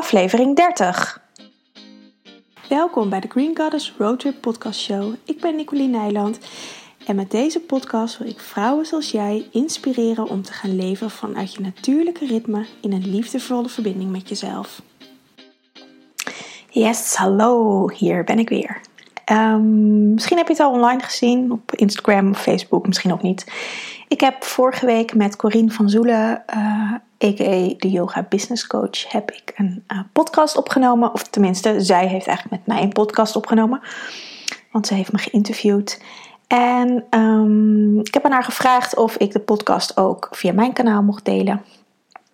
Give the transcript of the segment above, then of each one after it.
aflevering 30. Welkom bij de Green Goddess Roadtrip Podcast Show. Ik ben Nicoline Nijland en met deze podcast wil ik vrouwen zoals jij inspireren om te gaan leven vanuit je natuurlijke ritme in een liefdevolle verbinding met jezelf. Yes, hallo, hier ben ik weer. Um, misschien heb je het al online gezien op Instagram of Facebook, misschien ook niet. Ik heb vorige week met Corine van Zoelen, uh, a.k.a. de Yoga Business Coach, heb ik een uh, podcast opgenomen. Of tenminste, zij heeft eigenlijk met mij een podcast opgenomen. Want ze heeft me geïnterviewd. En um, ik heb aan haar gevraagd of ik de podcast ook via mijn kanaal mocht delen.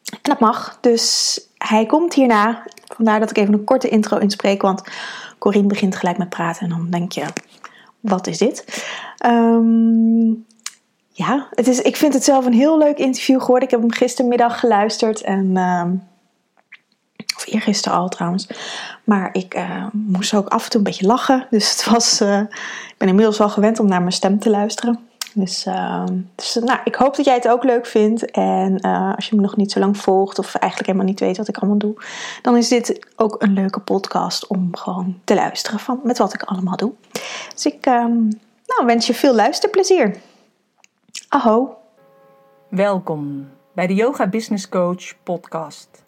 En dat mag. Dus hij komt hierna. Vandaar dat ik even een korte intro inspreek. Want Corine begint gelijk met praten. En dan denk je, wat is dit? Um, ja, het is, ik vind het zelf een heel leuk interview geworden. Ik heb hem gistermiddag geluisterd. En, uh, of eergisteren al trouwens. Maar ik uh, moest ook af en toe een beetje lachen. Dus het was, uh, ik ben inmiddels wel gewend om naar mijn stem te luisteren. Dus, uh, dus nou, ik hoop dat jij het ook leuk vindt. En als je me nog niet zo lang volgt of eigenlijk helemaal niet weet wat ik allemaal doe, dan is dit ook een leuke podcast om gewoon te luisteren van met wat ik allemaal doe. Dus ik ehm, nou, wens je veel luisterplezier. Aho. Welkom bij de Yoga Business Coach podcast.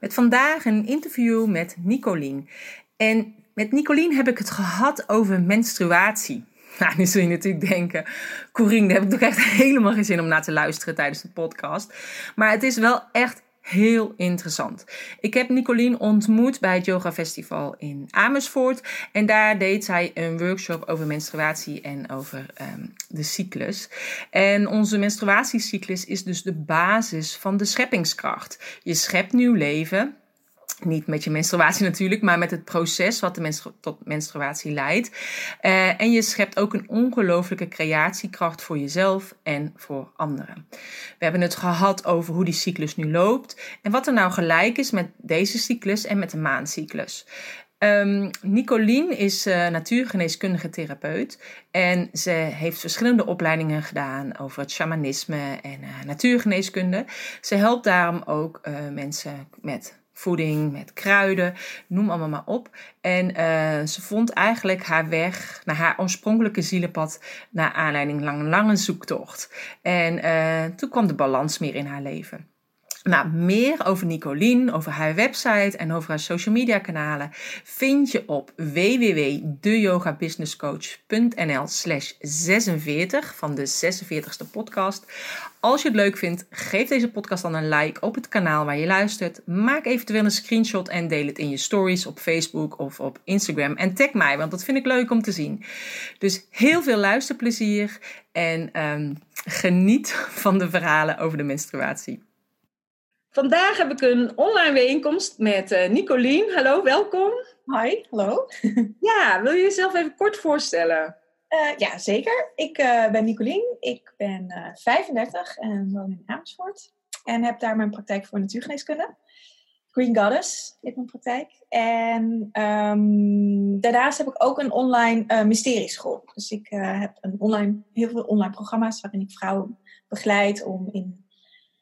Met vandaag een interview met Nicolien. En met Nicolien heb ik het gehad over menstruatie. Nou, nu zul je natuurlijk denken, Corine, daar heb ik toch echt helemaal geen zin om naar te luisteren tijdens de podcast. Maar het is wel echt heel interessant. Ik heb Nicolien ontmoet bij het Yoga Festival in Amersfoort. En daar deed zij een workshop over menstruatie en over ehm, de cyclus. En onze menstruatiecyclus is dus de basis van de scheppingskracht. Je schept nieuw leven niet met je menstruatie natuurlijk, maar met het proces wat de menstru tot menstruatie leidt. Uh, en je schept ook een ongelooflijke creatiekracht voor jezelf en voor anderen. We hebben het gehad over hoe die cyclus nu loopt en wat er nou gelijk is met deze cyclus en met de maancyclus. Um, Nicolien is uh, natuurgeneeskundige therapeut en ze heeft verschillende opleidingen gedaan over het shamanisme en uh, natuurgeneeskunde. Ze helpt daarom ook mensen met voeding, met kruiden, noem allemaal maar op. En uh, ze vond eigenlijk haar weg naar haar oorspronkelijke zielenpad naar aanleiding lang een lange zoektocht. En uh, toen kwam de balans meer in haar leven. Nou, meer over Nicolien, over haar website en over haar social media kanalen vind je op www.deyogabusinesscoach.nl slash 46 van de 46ste podcast. Als je het leuk vindt, geef deze podcast dan een like op het kanaal waar je luistert. Maak eventueel een screenshot en deel het in je stories op Facebook of op Instagram. En tag mij, want dat vind ik leuk om te zien. Dus heel veel luisterplezier en um, geniet van de verhalen over de menstruatie. Vandaag heb ik een online bijeenkomst met uh, Nicolien. Hallo, welkom. Hi, hallo. ja, wil je jezelf even kort voorstellen? Uh, ja, zeker. Ik uh, ben Nicolien. Ik ben 35 en woon in Amersfoort. En heb daar mijn praktijk voor natuurgeneeskunde. Green Goddess is mijn praktijk. En um, daarnaast heb ik ook een online mysterieschool. Dus ik heb een online, heel veel online programma's waarin ik vrouwen begeleid om in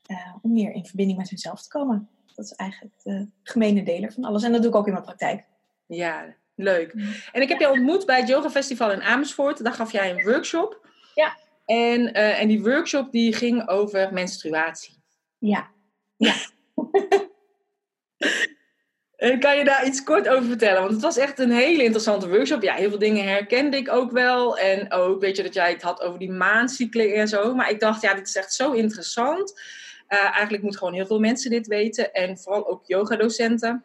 uh, om meer in verbinding met hunzelf te komen. Dat is eigenlijk de gemene deler van alles. En dat doe ik ook in mijn praktijk. Ja, leuk. En ik heb je ontmoet bij het Yoga Festival in Amersfoort. Daar gaf jij een workshop. Ja. En, uh, en die workshop die ging over menstruatie. Ja. Ja. Kan je daar iets kort over vertellen? Want het was echt een hele interessante workshop. Ja, heel veel dingen herkende ik ook wel. En ook, weet je, dat jij het had over die maancyclen en zo. Maar ik dacht, ja, dit is echt zo interessant. Uh, eigenlijk moeten gewoon heel veel mensen dit weten. En vooral ook yogadocenten.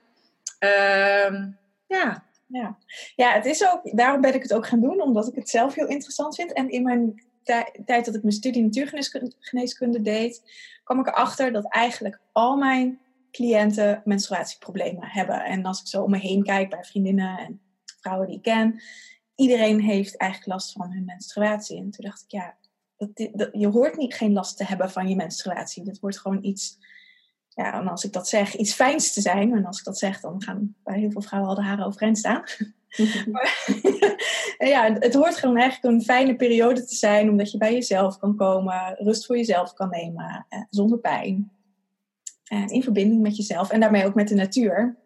Uh, ja. Ja. ja, het is ook, daarom ben ik het ook gaan doen. Omdat ik het zelf heel interessant vind. En in mijn tijd dat ik mijn studie natuurgeneeskunde deed... kwam ik erachter dat eigenlijk al mijn cliënten menstruatieproblemen hebben. En als ik zo om me heen kijk bij vriendinnen en vrouwen die ik ken... Iedereen heeft eigenlijk last van hun menstruatie. En toen dacht ik, ja, dat, je hoort niet, geen last te hebben van je menstruatie. Dit wordt gewoon iets, ja, en als ik dat zeg, iets fijns te zijn. En als ik dat zeg, dan gaan bij heel veel vrouwen al de haren overeind staan. ja, het hoort gewoon eigenlijk een fijne periode te zijn, omdat je bij jezelf kan komen, rust voor jezelf kan nemen, eh, zonder pijn. In verbinding met jezelf en daarmee ook met de natuur.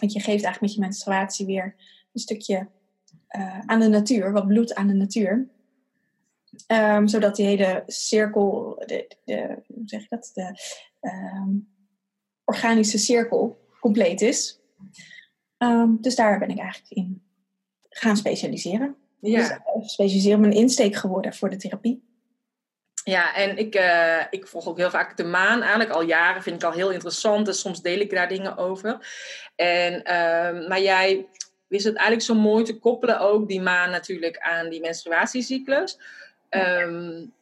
Want je geeft eigenlijk met je menstruatie weer een stukje uh, aan de natuur, wat bloed aan de natuur. Um, zodat die hele cirkel, de, de, hoe zeg ik dat, de um, organische cirkel compleet is. Um, dus daar ben ik eigenlijk in gaan specialiseren. Ja. Dus uh, specialiseren mijn insteek geworden voor de therapie. Ja, en ik, uh, ik volg ook heel vaak de maan. Eigenlijk al jaren vind ik al heel interessant. En soms deel ik daar dingen over. En, uh, maar jij wist het eigenlijk zo mooi te koppelen ook, die maan natuurlijk, aan die menstruatiecyclus. Um,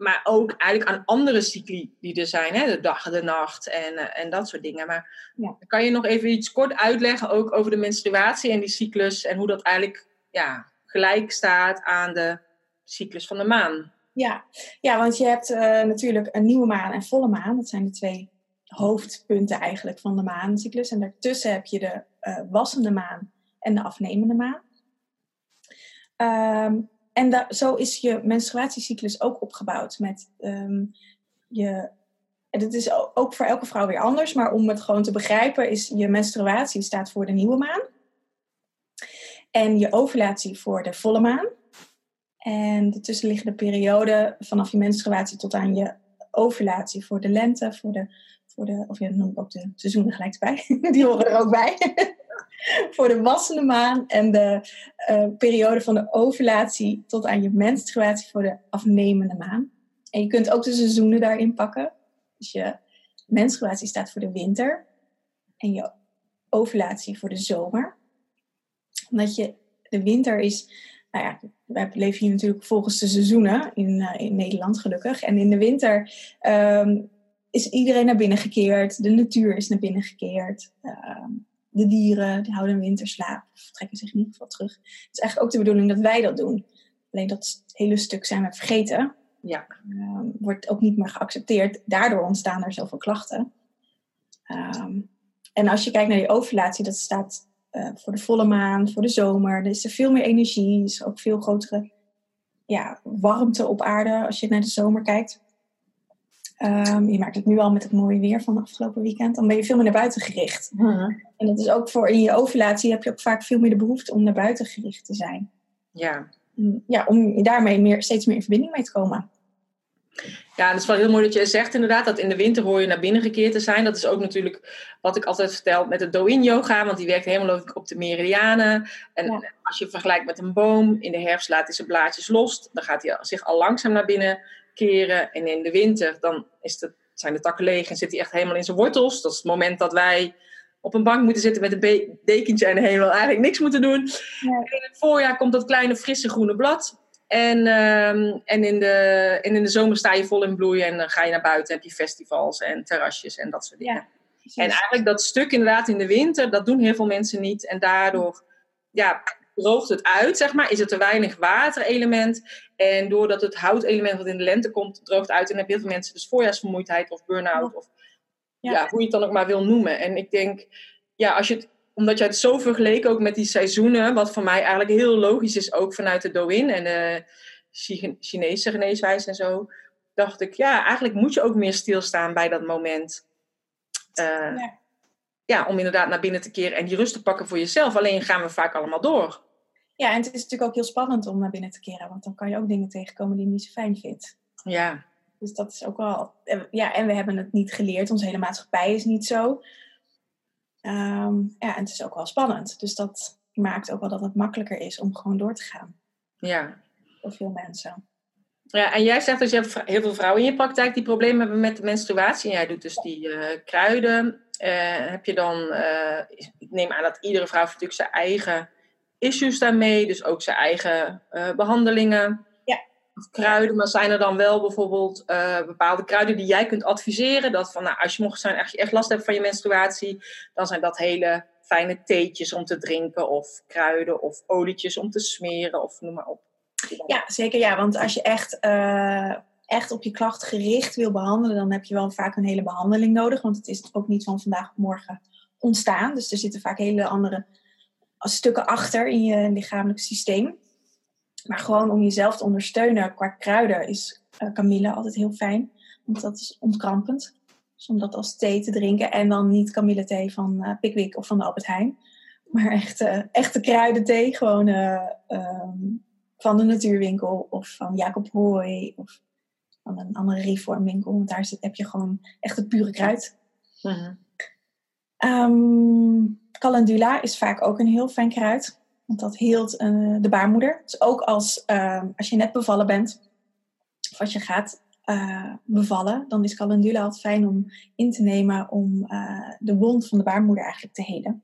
maar ook eigenlijk aan andere cycli die er zijn, hè? de dag en de nacht en, uh, en dat soort dingen. Maar ja. kan je nog even iets kort uitleggen ook over de menstruatie en die cyclus en hoe dat eigenlijk ja, gelijk staat aan de cyclus van de maan? Ja, ja want je hebt uh, natuurlijk een nieuwe maan en volle maan. Dat zijn de twee hoofdpunten eigenlijk van de maancyclus. En daartussen heb je de uh, wassende maan en de afnemende maan. Um, en zo is je menstruatiecyclus ook opgebouwd. Met um, je. Het is ook voor elke vrouw weer anders, maar om het gewoon te begrijpen, is je menstruatie staat voor de nieuwe maan. En je ovulatie voor de volle maan. En de tussenliggende periode vanaf je menstruatie tot aan je ovulatie voor de lente, voor de, voor de of ja, noem ik ook de seizoenen gelijk bij. Die horen er ook bij. voor de wassende maan en de uh, periode van de ovulatie tot aan je menstruatie voor de afnemende maan. En je kunt ook de seizoenen daarin pakken. Dus je menstruatie staat voor de winter en je ovulatie voor de zomer. Omdat je, de winter is, nou ja, wij leven hier natuurlijk volgens de seizoenen in, uh, in Nederland gelukkig. En in de winter um, is iedereen naar binnen gekeerd, de natuur is naar binnen gekeerd. Um, de dieren die houden winterslaap, of trekken zich in ieder geval terug. Het is eigenlijk ook de bedoeling dat wij dat doen. Alleen dat hele stuk zijn we vergeten. Ja. Um, wordt ook niet meer geaccepteerd. Daardoor ontstaan er zoveel klachten. Um, en als je kijkt naar die ovulatie, dat staat uh, voor de volle maan, voor de zomer. Er is er veel meer energie, er is ook veel grotere ja, warmte op aarde als je naar de zomer kijkt. Um, je merkt het nu al met het mooie weer van afgelopen weekend. Dan ben je veel meer naar buiten gericht. Mm-hmm. En dat is ook voor in je ovulatie heb je ook vaak veel meer de behoefte om naar buiten gericht te zijn. Ja. Ja, om daarmee meer, steeds meer in verbinding mee te komen. Ja, dat is wel heel mooi dat je zegt inderdaad, dat in de winter hoor je naar binnen gekeerd te zijn. Dat is ook natuurlijk wat ik altijd vertel met het Do-in yoga, want die werkt helemaal op de meridianen. En ja. als je vergelijkt met een boom, in de herfst laat hij zijn blaadjes los, dan gaat hij zich al langzaam naar binnen keren. En in de winter, dan is de, zijn de takken leeg en zit hij echt helemaal in zijn wortels. Dat is het moment dat wij op een bank moeten zitten met een dekentje en helemaal eigenlijk niks moeten doen. Ja. En in het voorjaar komt dat kleine frisse groene blad. En, um, en, in de, en in de zomer sta je vol in bloei en dan ga je naar buiten, heb je festivals en terrasjes en dat soort dingen. Ja, en eigenlijk dat stuk inderdaad in de winter, dat doen heel veel mensen niet. En daardoor ja, droogt het uit, zeg maar, is er te weinig waterelement. En doordat het houtelement wat in de lente komt, droogt uit. En heb heel veel mensen dus voorjaarsvermoeidheid of burn-out of ja. ja. hoe je het dan ook maar wil noemen. En ik denk, ja, als je het, omdat je het zo vergeleken ook met die seizoenen, wat voor mij eigenlijk heel logisch is, ook vanuit de Do-in en de Chinese geneeswijze en zo, dacht ik, ja, eigenlijk moet je ook meer stilstaan bij dat moment. Uh, ja. ja, om inderdaad naar binnen te keren en die rust te pakken voor jezelf. Alleen gaan we vaak allemaal door. Ja, en het is natuurlijk ook heel spannend om naar binnen te keren, want dan kan je ook dingen tegenkomen die je niet zo fijn vindt. Ja. Dus dat is ook wel. Ja, en we hebben het niet geleerd. Onze hele maatschappij is niet zo. Um, ja, en het is ook wel spannend. Dus dat maakt ook wel dat het makkelijker is om gewoon door te gaan. Ja. Voor veel mensen. Ja, en jij zegt dat je hebt heel veel vrouwen in je praktijk die problemen hebben met de menstruatie. En jij doet dus die uh, kruiden. Uh, heb je dan, uh, ik neem aan dat iedere vrouw natuurlijk zijn eigen issues daarmee, dus ook zijn eigen behandelingen of kruiden, maar zijn er dan wel bijvoorbeeld uh, bepaalde kruiden die jij kunt adviseren? Dat van, nou, als je mocht zijn, echt, echt last hebt van je menstruatie, dan zijn dat hele fijne theetjes om te drinken, of kruiden, of olietjes om te smeren, of noem maar op. Ja, zeker ja, want als je echt, uh, echt op je klacht gericht wil behandelen, dan heb je wel vaak een hele behandeling nodig, want het is ook niet van vandaag op morgen ontstaan. Dus er zitten vaak hele andere stukken achter in je lichamelijk systeem. Maar gewoon om jezelf te ondersteunen qua kruiden is uh, kamille altijd heel fijn. Want dat is ontkrampend. Dus om dat als thee te drinken. En dan niet kamillethee van uh, Pickwick of van de Albert Heijn. Maar echt, uh, echte kruidenthee. Gewoon um, van de natuurwinkel of van Jacob Hooy. Of van een andere reformwinkel. Want daar zit, heb je gewoon echt het pure kruid. Mm um, calendula is vaak ook een heel fijn kruid. Want dat heelt uh, de baarmoeder. Dus ook als, uh, als je net bevallen bent. Of als je gaat uh, bevallen. Dan is calendula altijd fijn om in te nemen. Om uh, de wond van de baarmoeder eigenlijk te helen.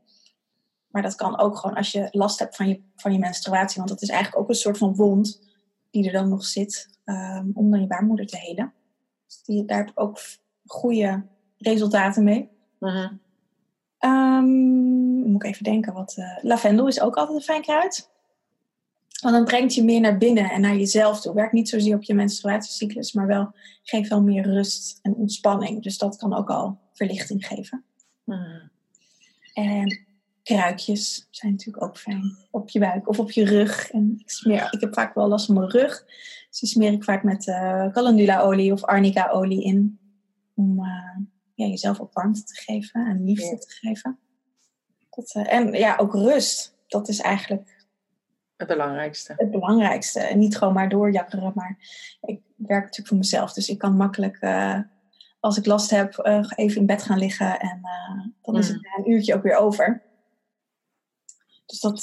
Maar dat kan ook gewoon als je last hebt van je, van je menstruatie. Want dat is eigenlijk ook een soort van wond die er dan nog zit. Um, om dan je baarmoeder te helen. Dus die, daar heb ik ook goede resultaten mee. -huh. Um, moet ik even denken. Wat, uh, lavendel is ook altijd een fijn kruid. Want dan brengt je meer naar binnen en naar jezelf toe. Werkt niet zozeer op je menstruatiecyclus, maar wel geeft wel meer rust en ontspanning. Dus dat kan ook al verlichting geven. Hmm. En kruikjes zijn natuurlijk ook fijn op je buik of op je rug. En ik, smeer, ik heb vaak wel last van mijn rug. Dus die smeer ik vaak met uh, calendula-olie of arnica-olie in. Om uh, ja, jezelf ook warmte te geven en liefde ja. te geven. Dat, uh, en ja, ook rust. Dat is eigenlijk het belangrijkste. Het belangrijkste. En niet gewoon maar doorjakkeren. Maar ik werk natuurlijk voor mezelf. Dus ik kan makkelijk, uh, als ik last heb, uh, even in bed gaan liggen. En uh, dan mm. is het een uurtje ook weer over. Dus dat,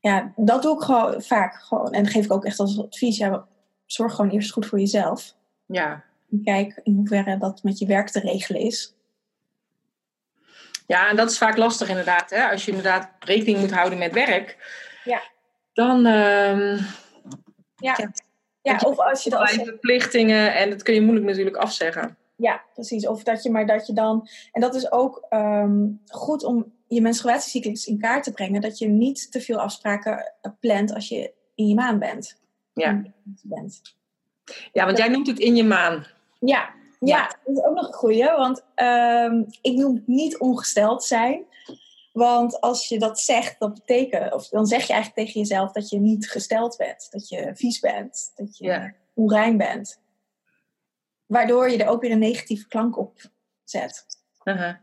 ja, dat doe ik gewoon vaak. Gewoon. En dat geef ik ook echt als advies. Ja, zorg gewoon eerst goed voor jezelf. Ja. En kijk in hoeverre dat met je werk te regelen is. Ja, en dat is vaak lastig inderdaad. Hè? Als je inderdaad rekening moet houden met werk, ja. dan. Um, ja. ja. ja of als je dan. verplichtingen en dat kun je moeilijk natuurlijk afzeggen. Ja, precies. Of dat je maar dat je dan. En dat is ook um, goed om je menstruatiecyclus in kaart te brengen. Dat je niet te veel afspraken plant als je in je maan bent. Ja. Bent. Ja, want jij noemt het in je maan. Ja, ja, dat is ook nog een goeie. Want um, ik noem niet ongesteld zijn. Want als je dat zegt, dat betekent, of dan zeg je eigenlijk tegen jezelf dat je niet gesteld bent. Dat je vies bent. Dat je ja. onrein bent. Waardoor je er ook weer een negatieve klank op zet. Uh -huh.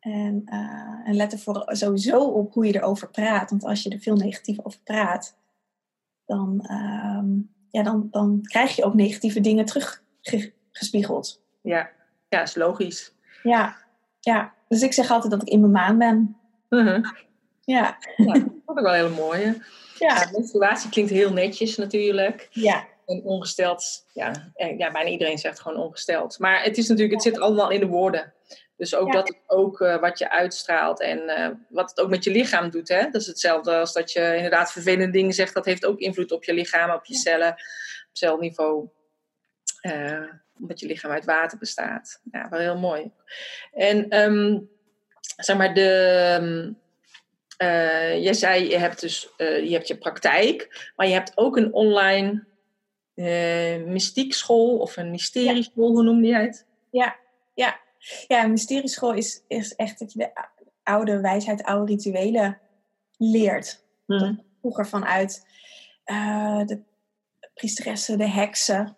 en, uh, en let er voor sowieso op hoe je erover praat. Want als je er veel negatief over praat, dan, um, ja, dan, dan krijg je ook negatieve dingen teruggespiegeld. Ja, ja, is logisch. Ja, ja. Dus ik zeg altijd dat ik in mijn maan ben. Uh -huh. Ja. ja. Dat is ook wel heel mooi. Ja. Menstruatie klinkt heel netjes natuurlijk. Ja. En ongesteld, ja, ja, bijna iedereen zegt gewoon ongesteld. Maar het is natuurlijk, het zit allemaal in de woorden. Dus ook Ja. dat ook uh, wat je uitstraalt en uh, wat het ook met je lichaam doet. Hè? Dat is hetzelfde als dat je inderdaad vervelende dingen zegt. Dat heeft ook invloed op je lichaam, op je cellen, op celniveau. Uh, omdat je lichaam uit water bestaat. Ja, wel heel mooi. En um, zeg maar, de, uh, jij zei, je hebt dus uh, je, hebt je praktijk, maar je hebt ook een online uh, mystiekschool of een mysterieschool, hoe noemde jij het? Ja, ja. ja een mysterieschool is, is echt dat je de oude wijsheid, oude rituelen leert. Mm. Vroeger vanuit de priesteressen, de heksen,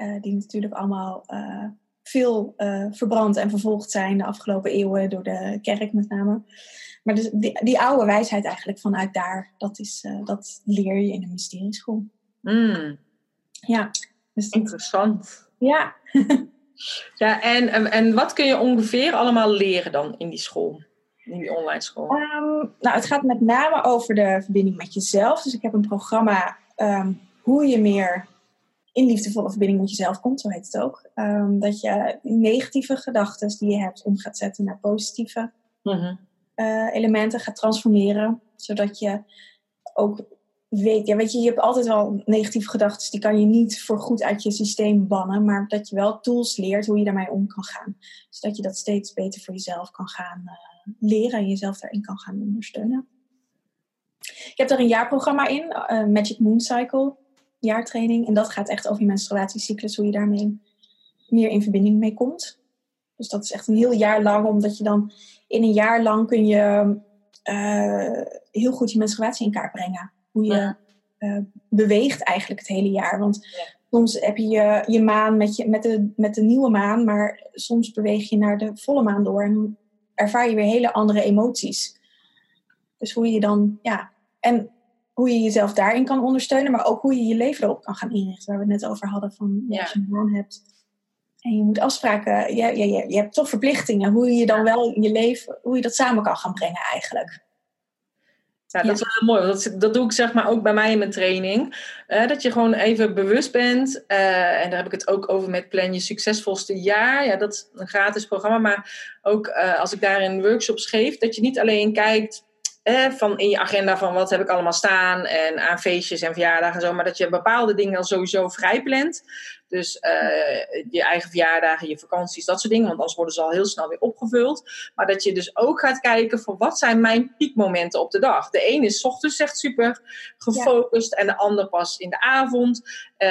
uh, die natuurlijk allemaal uh, veel verbrand en vervolgd zijn de afgelopen eeuwen door de kerk met name. Maar dus die, die oude wijsheid eigenlijk vanuit daar, dat, is, dat leer je in een mysterieschool. Mm. Ja. Dus Interessant. Ja. ja, en, en wat kun je ongeveer allemaal leren dan in die school? In die online school? Um, nou, het gaat met name over de verbinding met jezelf. Dus ik heb een programma um, hoe je meer in liefdevolle verbinding met jezelf komt, zo heet het ook. Um, dat je die negatieve gedachten die je hebt om gaat zetten naar positieve mm -hmm. uh, elementen gaat transformeren. Zodat je ook weet, ja, weet je, je hebt altijd wel negatieve gedachten, die kan je niet voor goed uit je systeem bannen, maar dat je wel tools leert hoe je daarmee om kan gaan. Zodat je dat steeds beter voor jezelf kan gaan uh, leren en jezelf daarin kan gaan ondersteunen. Ik heb er een jaarprogramma in, uh, Magic Moon Cycle, jaartraining. En dat gaat echt over je menstruatiecyclus, hoe je daarmee meer in verbinding mee komt. Dus dat is echt een heel jaar lang, omdat je dan in een jaar lang kun je uh, heel goed je menstruatie in kaart brengen hoe je ja. uh, beweegt eigenlijk het hele jaar. Want soms heb je je, je maan met, je, met, de, met de nieuwe maan, maar soms beweeg je naar de volle maan door en ervaar je weer hele andere emoties. Dus hoe je dan, ja, en hoe je jezelf daarin kan ondersteunen, maar ook hoe je je leven erop kan gaan inrichten, waar we het net over hadden, van ja. als je een hebt. En je moet afspraken, je, je, je, hebt toch verplichtingen, hoe je dan wel in je leven, hoe je dat samen kan gaan brengen eigenlijk. Ja, dat is wel heel mooi. Dat, dat doe ik zeg maar ook bij mij in mijn training. Uh, dat je gewoon even bewust bent. Uh, en daar heb ik het ook over met Plan Je Succesvolste Jaar. Ja, dat is een gratis programma. Maar ook uh, als ik daar in workshops geef. Dat je niet alleen kijkt van in je agenda van wat heb ik allemaal staan. En aan feestjes en verjaardagen en zo. Maar dat je bepaalde dingen al sowieso vrij plant. Dus uh, je eigen verjaardagen, je vakanties, dat soort dingen. Want anders worden ze al heel snel weer opgevuld. Maar dat je dus ook gaat kijken van wat zijn mijn piekmomenten op de dag. De een is ochtends echt super gefocust. En de ander pas in de avond. Uh,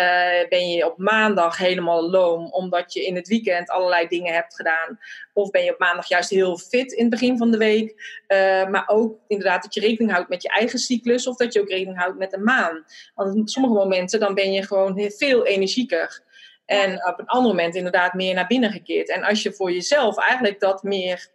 ben je op maandag helemaal loom. Omdat je in het weekend allerlei dingen hebt gedaan. Of ben je op maandag juist heel fit in het begin van de week. Uh, maar ook inderdaad dat je rekening houdt met je eigen cyclus. Of dat je ook rekening houdt met de maan. Want op sommige momenten dan ben je gewoon veel energieker. En op een ander moment inderdaad meer naar binnen gekeerd. En als je voor jezelf eigenlijk dat meer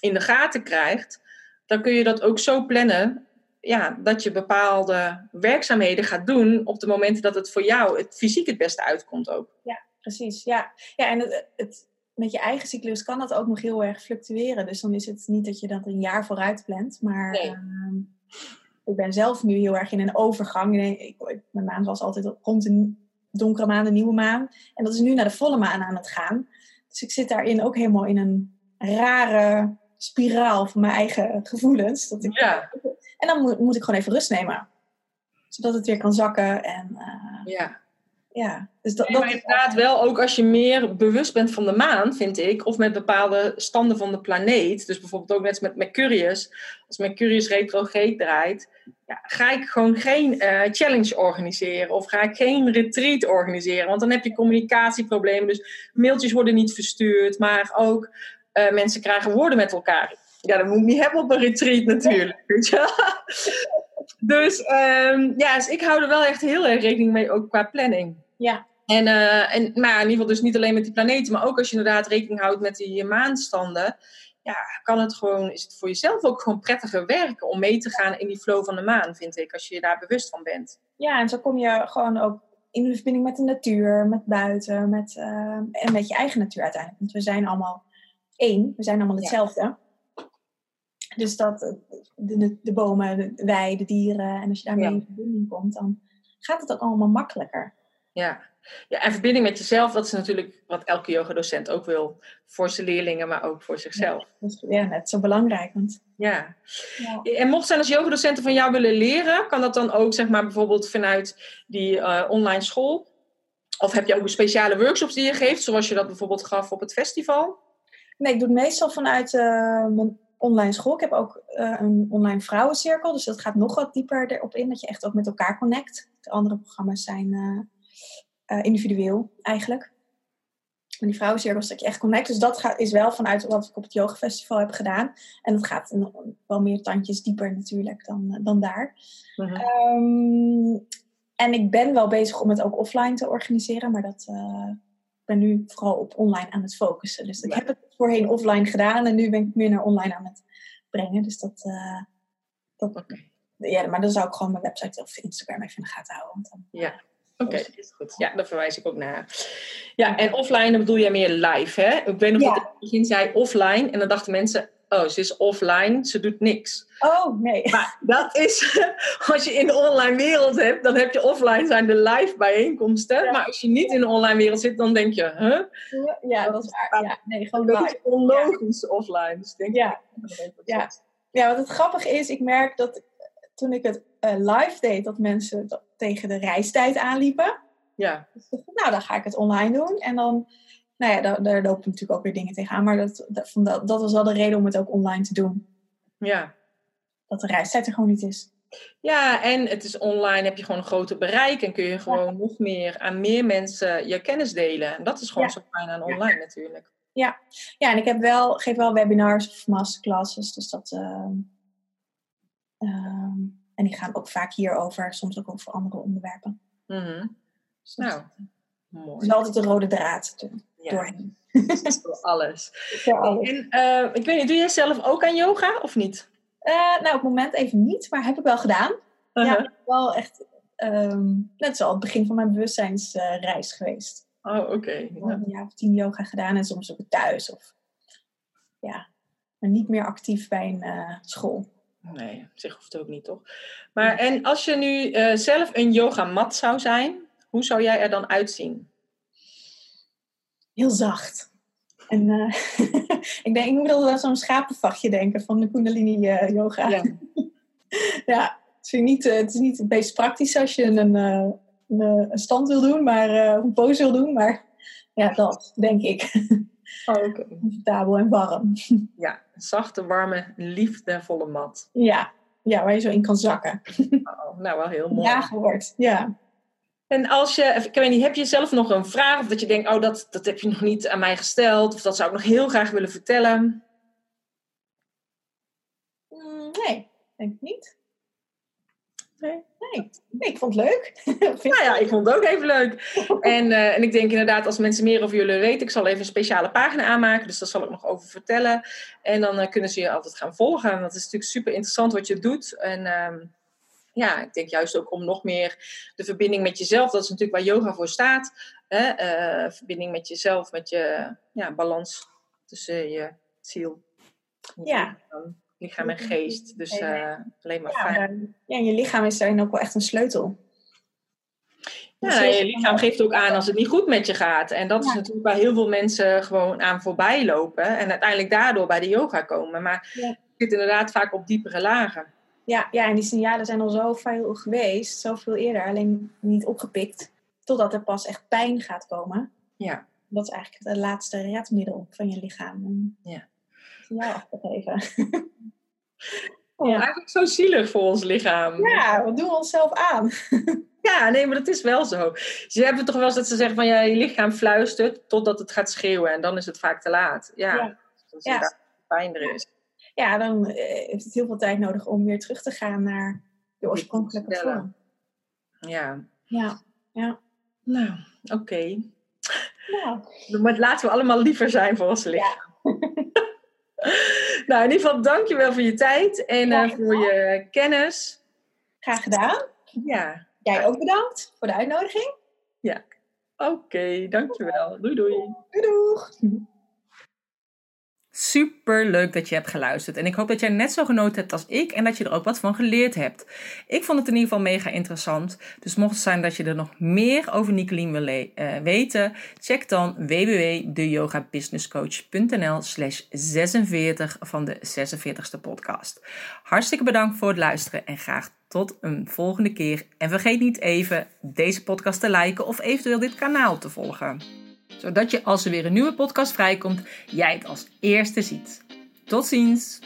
in de gaten krijgt, dan kun je dat ook zo plannen ja, dat je bepaalde werkzaamheden gaat doen op de momenten dat het voor jou het fysiek het beste uitkomt ook. Ja, precies. Ja, ja en het, het, met je eigen cyclus kan dat ook nog heel erg fluctueren. Dus dan is het niet dat je dat een jaar vooruit plant. Maar nee. uh, ik ben zelf nu heel erg in een overgang. Ik, ik, mijn maand was altijd rond een donkere maan, de nieuwe maan. En dat is nu naar de volle maan aan het gaan. Dus ik zit daarin ook helemaal in een rare spiraal van mijn eigen gevoelens. Dat ik, ja. En dan moet, moet, ik gewoon even rust nemen. Zodat het weer kan zakken. En, uh, ja. Ja, dus dat, nee, maar inderdaad wel, ook als je meer bewust bent van de maan, vind ik, of met bepaalde standen van de planeet, dus bijvoorbeeld ook net met Mercurius, als Mercurius retrograde draait, ja, ga ik gewoon geen uh, challenge organiseren of ga ik geen retreat organiseren, want dan heb je communicatieproblemen, dus mailtjes worden niet verstuurd, maar ook uh, mensen krijgen woorden met elkaar. Ja, dat moet ik niet hebben op een retreat natuurlijk. dus um, ja, dus ik hou er wel echt heel erg rekening mee, ook qua planning. Ja. En, uh, en maar in ieder geval dus niet alleen met die planeten, maar ook als je inderdaad rekening houdt met die maanstanden, ja, kan het gewoon, is het voor jezelf ook gewoon prettiger werken om mee te gaan in die flow van de maan, vind ik, als je je daar bewust van bent. Ja, en zo kom je gewoon ook in de verbinding met de natuur, met buiten, met, uh, en met je eigen natuur uiteindelijk. Want we zijn allemaal één, we zijn allemaal hetzelfde. Ja. Dus dat de, de, de bomen, de, wij, de dieren, en als je daarmee ja. in verbinding komt, dan gaat het ook allemaal makkelijker. Ja. ja, en verbinding met jezelf, dat is natuurlijk wat elke yogadocent ook wil. Voor zijn leerlingen, maar ook voor zichzelf. Ja, dat is ja, net zo belangrijk. Want... Ja. ja. En mocht zijn als yogadocenten van jou willen leren, kan dat dan ook zeg maar bijvoorbeeld vanuit die uh, online school? Of heb je ook speciale workshops die je geeft, zoals je dat bijvoorbeeld gaf op het festival? Nee, ik doe het meestal vanuit uh, mijn online school. Ik heb ook uh, een online vrouwencirkel, dus dat gaat nog wat dieper erop in, dat je echt ook met elkaar connect. De andere programma's zijn uh, individueel eigenlijk. Maar die vrouwencirkels dat je echt connect. Dus dat gaat, is wel vanuit wat ik op het yoga festival heb gedaan. En dat gaat wel meer tandjes dieper natuurlijk dan, dan daar. -huh. um, en ik ben wel bezig om het ook offline te organiseren, maar dat uh, ik ben nu vooral op online aan het focussen. Dus ik ja. heb het voorheen offline gedaan en nu ben ik meer naar online aan het brengen. Dus dat, uh, dat okay. ja, maar dan zou ik gewoon mijn website of Instagram even in de gaten houden. Want dan, ja. Oké, okay, goed. Ja, daar verwijs ik ook naar. Ja, en offline, dan bedoel jij meer live, hè? Ik weet nog ja. dat ik in het begin zei offline. En dan dachten mensen, oh, ze is offline, ze doet niks. Oh, nee. Maar dat is, als je in de online wereld hebt, dan heb je offline zijn de live bijeenkomsten. Ja. Maar als je niet in de online wereld zit, dan denk je, huh? Ja, dat is waar. Ja, nee, gewoon dat live. is onlogisch ja. offline. Dus denk ja. Ik, ja. ja, wat het grappige is, ik merk dat toen ik het uh, live deed, dat mensen dat tegen de reistijd aanliepen. Ja. Dus nou, dan ga ik het online doen. En dan, nou ja, daar, daar lopen natuurlijk ook weer dingen tegenaan. Maar dat, dat, dat, dat was wel de reden om het ook online te doen. Ja. Dat de reistijd er gewoon niet is. Ja, en het is online, heb je gewoon een groter bereik en kun je gewoon ja. nog meer aan meer mensen je kennis delen. En dat is gewoon ja. zo fijn aan online natuurlijk. Ja. ja, en ik heb wel, geef wel webinars of masterclasses, dus dat. Uh, um, en die gaan ook vaak hierover, soms ook over andere onderwerpen. Mm -hmm. dus nou, Mooi. Er is altijd een rode draad ja. doorheen. Voor alles. Voor alles. En uh, ik weet niet, doe jij zelf ook aan yoga of niet? Uh, nou, op het moment even niet, maar heb ik wel gedaan. Uh -huh. Ja, wel echt um, net zoals het begin van mijn bewustzijnsreis geweest. Oh, oké. Okay. Ja. Een jaar of tien yoga gedaan en soms ook thuis. Of, ja, maar niet meer actief bij een school. Nee, op zich hoeft het ook niet, toch? Maar en als je nu uh, zelf een yogamat zou zijn, hoe zou jij er dan uitzien? Heel zacht. En uh, ik denk, ik moet altijd aan zo'n schapenvachtje denken van de Kundalini uh, yoga. Ja. ja, het is, niet, het is niet het meest praktisch als je een, een, een stand wil doen, maar een pose wil doen. Maar ja, dat denk ik. Oh, okay. Comfortabel en warm. Ja, zachte, warme, liefdevolle mat. Ja, ja waar je zo in kan zakken. Oh, nou, wel heel mooi. Ja, wordt, ja. En als je, ik weet niet, heb je zelf nog een vraag of dat je denkt, oh, dat, dat heb je nog niet aan mij gesteld, of dat zou ik nog heel graag willen vertellen? Mm, nee, denk ik niet. Nee. Nee. ik vond het leuk. nou ja, ik vond het ook even leuk. En, uh, en ik denk inderdaad, als mensen meer over jullie weten, ik zal even een speciale pagina aanmaken, dus daar zal ik nog over vertellen. En dan uh, kunnen ze je altijd gaan volgen. Want het is natuurlijk super interessant wat je doet. En uh, ja, ik denk juist ook om nog meer de verbinding met jezelf, dat is natuurlijk waar yoga voor staat. Hè? Uh, verbinding met jezelf, met je ja, balans tussen je ziel. Ja lichaam en geest. Dus uh, alleen maar ja, fijn. Ja, en je lichaam is daarin ook wel echt een sleutel. Ja, dus je lichaam geeft ook aan als het niet goed met je gaat. En dat is natuurlijk waar heel veel mensen gewoon aan voorbij lopen. En uiteindelijk daardoor bij de yoga komen. Maar het zit inderdaad vaak op diepere lagen. Ja, ja, en die signalen zijn al zo veel geweest. Zoveel eerder. Alleen niet opgepikt. Totdat er pas echt pijn gaat komen. Ja. Dat is eigenlijk het laatste redmiddel van je lichaam. Ja. Signaal af te geven. Oh, Eigenlijk zo zielig voor ons lichaam. Ja, wat doen we onszelf aan? ja, nee, maar dat is wel zo. Ze hebben toch wel eens dat ze zeggen van ja, je lichaam fluistert totdat het gaat schreeuwen en dan is het vaak te laat. Ja, ja. Dus ja. pijn er is. Ja, dan eh, heeft het heel veel tijd nodig om weer terug te gaan naar de oorspronkelijke vorm. Ja. Ja, ja. Nou, oké. Okay. Maar laten we allemaal liever zijn voor ons lichaam. Ja. nou, in ieder geval dankjewel voor je tijd en uh, voor je kennis. Graag gedaan. Ja. Jij ook bedankt voor de uitnodiging. Ja. Oké, okay, dankjewel. Doei doei. Doei doeg. Super leuk dat je hebt geluisterd. En ik hoop dat jij net zo genoten hebt als ik en dat je er ook wat van geleerd hebt. Ik vond het in ieder geval mega interessant. Dus mocht het zijn dat je er nog meer over Nicolien wil uh, weten, check dan www.deyogabusinesscoach.nl slash 46 van de 46ste podcast. Hartstikke bedankt voor het luisteren en graag tot een volgende keer. En vergeet niet even deze podcast te liken of eventueel dit kanaal te volgen zodat je als er weer een nieuwe podcast vrijkomt, jij het als eerste ziet. Tot ziens!